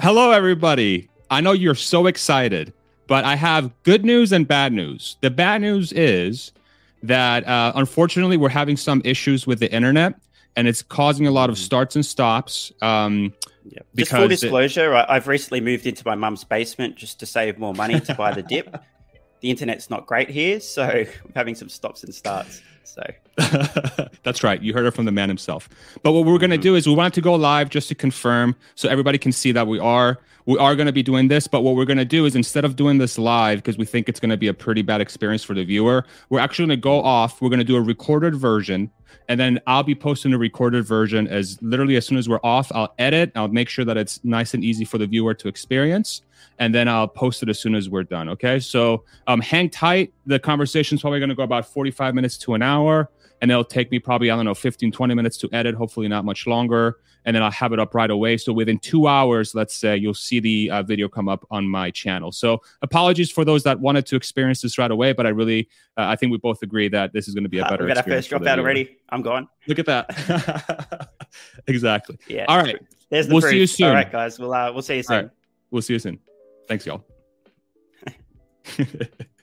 Hello, everybody. I know you're so excited, but I have good news and bad news. The bad news is that uh, unfortunately we're having some issues with the internet, and it's causing a lot of starts and stops. Um, yeah. Just full disclosure, it, I've recently moved into my mum's basement just to save more money to buy the dip. the internet's not great here, so I'm having some stops and starts. So that's right. You heard it from the man himself. But what we're going to mm-hmm. do is we want to go live just to confirm so everybody can see that we are we are going to be doing this, but what we're going to do is instead of doing this live because we think it's going to be a pretty bad experience for the viewer, we're actually going to go off. We're going to do a recorded version and then I'll be posting a recorded version as literally as soon as we're off, I'll edit, I'll make sure that it's nice and easy for the viewer to experience and then I'll post it as soon as we're done. Okay. So um, hang tight. The conversation is probably going to go about 45 minutes to an hour, and it'll take me probably, I don't know, 15, 20 minutes to edit, hopefully not much longer. And then I'll have it up right away. So within two hours, let's say, you'll see the uh, video come up on my channel. So apologies for those that wanted to experience this right away, but I really, uh, I think we both agree that this is going to be a better. Uh, we got our first drop out already. I'm going Look at that. exactly. Yeah. All right. There's the we'll proof. see you soon. All right, guys. We'll uh, we'll see you soon. We'll see you soon. Thanks, y'all.